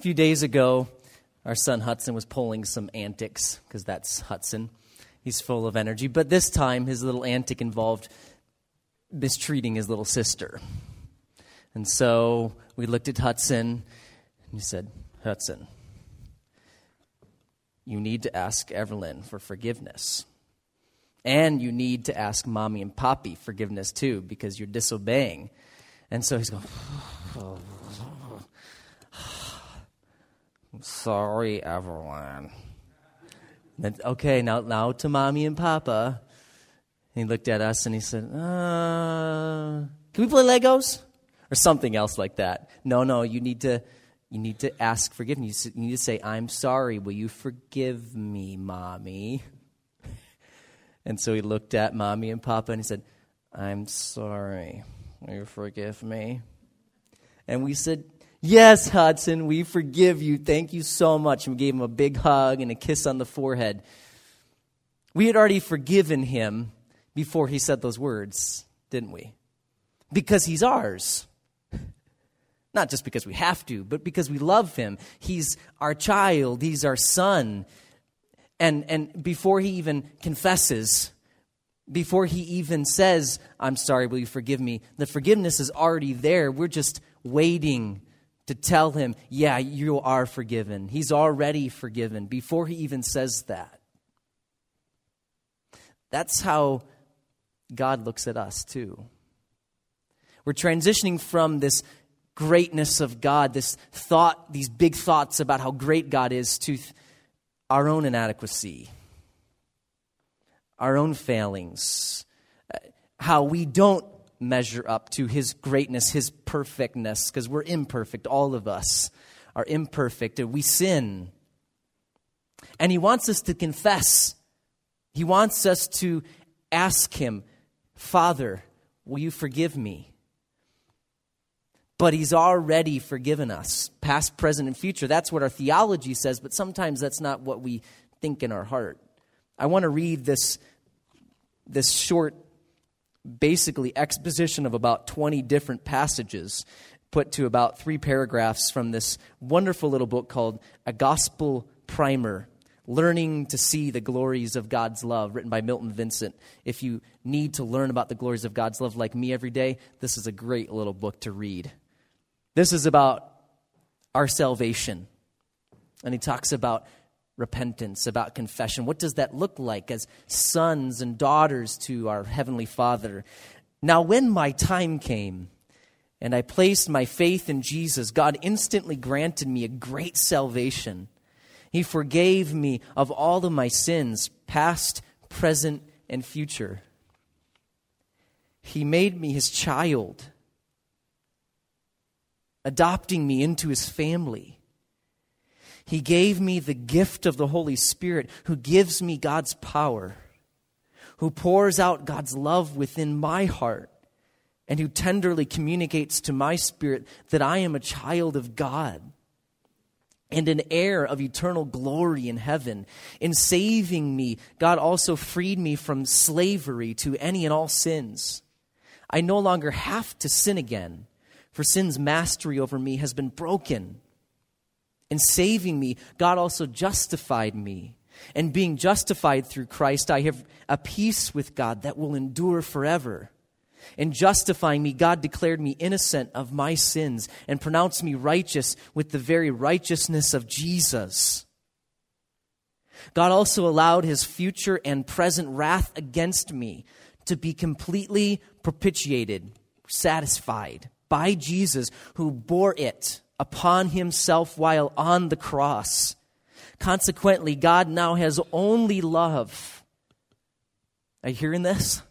A few days ago, our son Hudson was pulling some antics, because that's Hudson. He's full of energy. But this time, his little antic involved mistreating his little sister. And so we looked at Hudson, and he said, Hudson, you need to ask Evelyn for forgiveness. And you need to ask mommy and poppy forgiveness too, because you're disobeying. And so he's going, oh, I'm sorry, Evelyn. Then, okay, now, now to mommy and papa. And he looked at us and he said, uh, Can we play Legos? Or something else like that. No, no, you need to. You need to ask forgiveness. You need to say, I'm sorry. Will you forgive me, mommy? And so he looked at mommy and papa and he said, I'm sorry. Will you forgive me? And we said, Yes, Hudson, we forgive you. Thank you so much. And we gave him a big hug and a kiss on the forehead. We had already forgiven him before he said those words, didn't we? Because he's ours. Not just because we have to, but because we love him. He's our child, he's our son. And, and before he even confesses, before he even says, I'm sorry, will you forgive me? The forgiveness is already there. We're just waiting to tell him, yeah, you are forgiven. He's already forgiven before he even says that. That's how God looks at us, too. We're transitioning from this greatness of God, this thought, these big thoughts about how great God is, to our own inadequacy, our own failings, uh, how we don't measure up to his greatness, his perfectness, because we're imperfect. All of us are imperfect. and We sin. And he wants us to confess. He wants us to ask him, Father, will you forgive me? But he's already forgiven us, past, present, and future. That's what our theology says, but sometimes that's not what we think in our heart. I want to read this, this short basically exposition of about 20 different passages put to about three paragraphs from this wonderful little book called A Gospel Primer Learning to See the Glories of God's Love, written by Milton Vincent. If you need to learn about the glories of God's love like me every day, this is a great little book to read. This is about our salvation. And he talks about repentance, about confession. What does that look like as sons and daughters to our Heavenly Father? Now, when my time came and I placed my faith in Jesus, God instantly granted me a great salvation. He forgave me of all of my sins, past, present, and future. He made me his child, adopting me into his family. He gave me the gift of the Holy Spirit, who gives me God's power, who pours out God's love within my heart, and who tenderly communicates to my spirit that I am a child of God and an heir of eternal glory in heaven. In saving me, God also freed me from slavery to any and all sins. I no longer have to sin again, for sin's mastery over me has been broken. In saving me, God also justified me. And being justified through Christ, I have a peace with God that will endure forever. In justifying me, God declared me innocent of my sins and pronounced me righteous with the very righteousness of Jesus. God also allowed his future and present wrath against me to be completely propitiated, satisfied by Jesus, who bore it upon himself while on the cross. Consequently, God now has only love. Are you hearing this?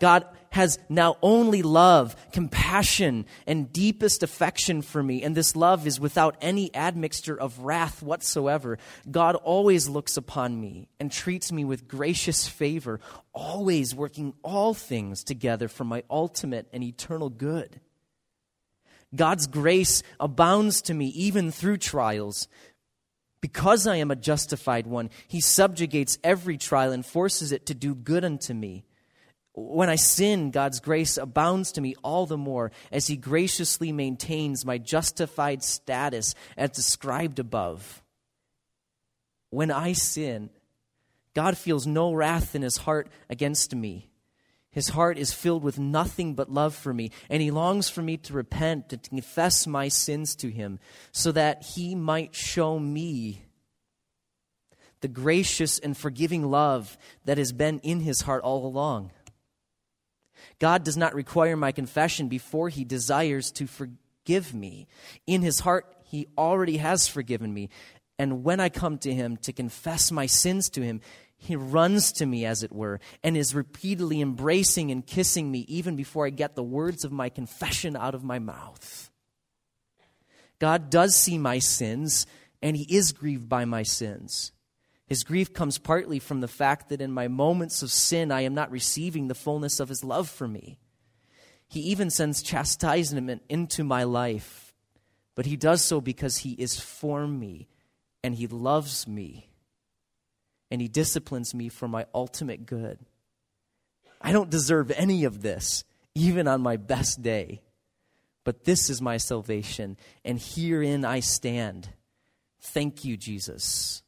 God has now only love, compassion, and deepest affection for me, and this love is without any admixture of wrath whatsoever. God always looks upon me and treats me with gracious favor, always working all things together for my ultimate and eternal good. God's grace abounds to me even through trials. Because I am a justified one, he subjugates every trial and forces it to do good unto me. When I sin, God's grace abounds to me all the more as He graciously maintains my justified status as described above. When I sin, God feels no wrath in His heart against me. His heart is filled with nothing but love for me, and he longs for me to repent and to confess my sins to him, so that he might show me the gracious and forgiving love that has been in his heart all along. God does not require my confession before he desires to forgive me. In his heart, he already has forgiven me. And when I come to him to confess my sins to him, he runs to me, as it were, and is repeatedly embracing and kissing me even before I get the words of my confession out of my mouth. God does see my sins, and He is grieved by my sins. His grief comes partly from the fact that in my moments of sin, I am not receiving the fullness of His love for me. He even sends chastisement into my life, but He does so because He is for me and He loves me and He disciplines me for my ultimate good. I don't deserve any of this, even on my best day. But this is my salvation, and herein I stand. Thank you, Jesus.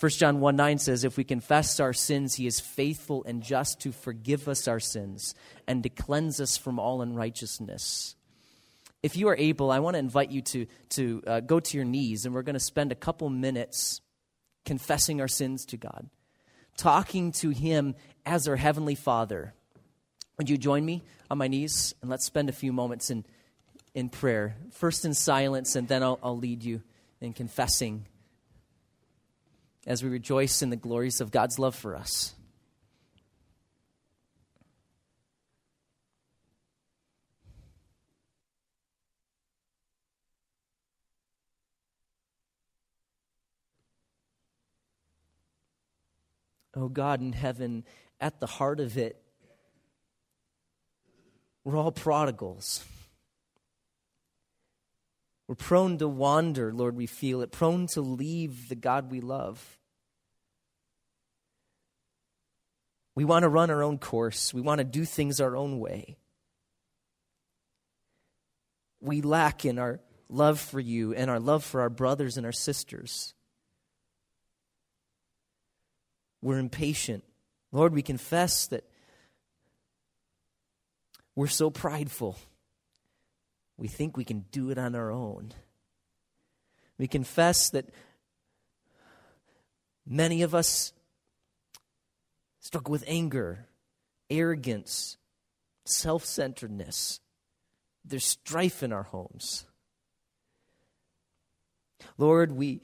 1 John 1 9 says, If we confess our sins, he is faithful and just to forgive us our sins and to cleanse us from all unrighteousness. If you are able, I want to invite you to, to uh, go to your knees, and we're going to spend a couple minutes confessing our sins to God, talking to Him as our Heavenly Father. Would you join me on my knees and let's spend a few moments in, in prayer? First in silence, and then I'll, I'll lead you in confessing as we rejoice in the glories of God's love for us. Oh God in heaven, at the heart of it, we're all prodigals. We're prone to wander, Lord, we feel it, prone to leave the God we love. We want to run our own course, we want to do things our own way. We lack in our love for you and our love for our brothers and our sisters. We're impatient. Lord, we confess that we're so prideful. We think we can do it on our own. We confess that many of us struggle with anger, arrogance, self centeredness. There's strife in our homes. Lord, we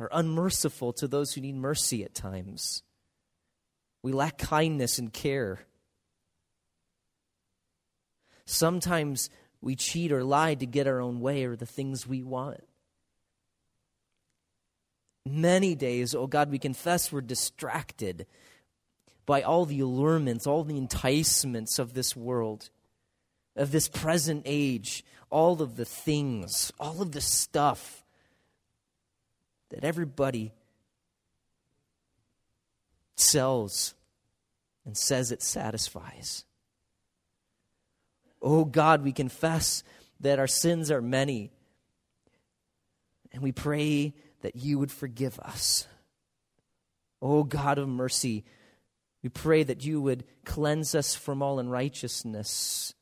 are unmerciful to those who need mercy at times. We lack kindness and care. Sometimes we cheat or lie to get our own way or the things we want. Many days, oh God, we confess we're distracted by all the allurements, all the enticements of this world, of this present age, all of the things, all of the stuff that everybody sells and says it satisfies. Oh God, we confess that our sins are many, and we pray that you would forgive us. Oh God of mercy, we pray that you would cleanse us from all unrighteousness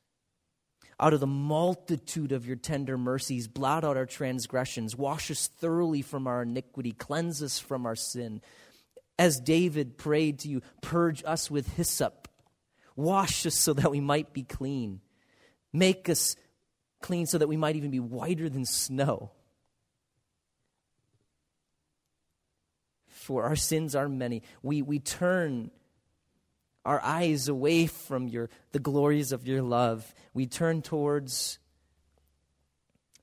out of the multitude of your tender mercies, blot out our transgressions, wash us thoroughly from our iniquity, cleanse us from our sin. As David prayed to you, purge us with hyssop, wash us so that we might be clean, make us clean so that we might even be whiter than snow. For our sins are many. We, we turn our eyes away from your, the glories of your love. We turn towards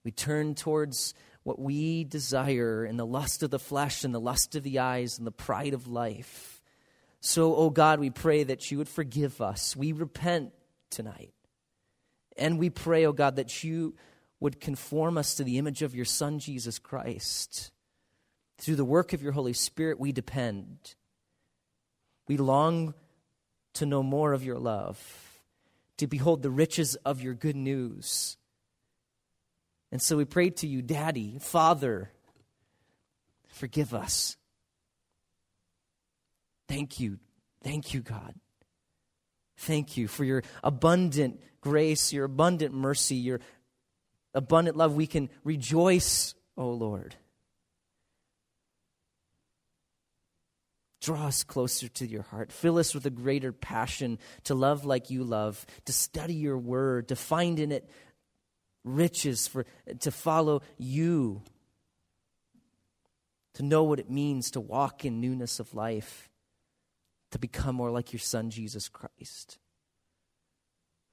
we turn towards what we desire in the lust of the flesh and the lust of the eyes and the pride of life. So, oh God, we pray that you would forgive us. We repent tonight. And we pray, oh God, that you would conform us to the image of your Son, Jesus Christ. Through the work of your Holy Spirit, we depend. We long to know more of your love, to behold the riches of your good news. And so we pray to you, Daddy, Father, forgive us. Thank you. Thank you, God. Thank you for your abundant grace, your abundant mercy, your abundant love. We can rejoice, O oh Lord. Draw us closer to your heart. Fill us with a greater passion to love like you love, to study your word, to find in it riches for to follow you, to know what it means to walk in newness of life to become more like your Son, Jesus Christ.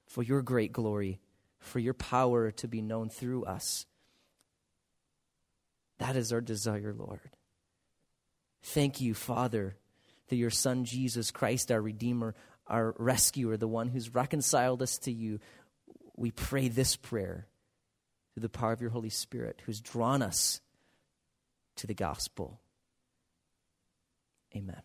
For your great glory, for your power to be known through us. That is our desire, Lord. Thank you, Father, that your Son, Jesus Christ, our Redeemer, our rescuer, the one who's reconciled us to you, we pray this prayer through the power of your Holy Spirit, who's drawn us to the gospel. Amen.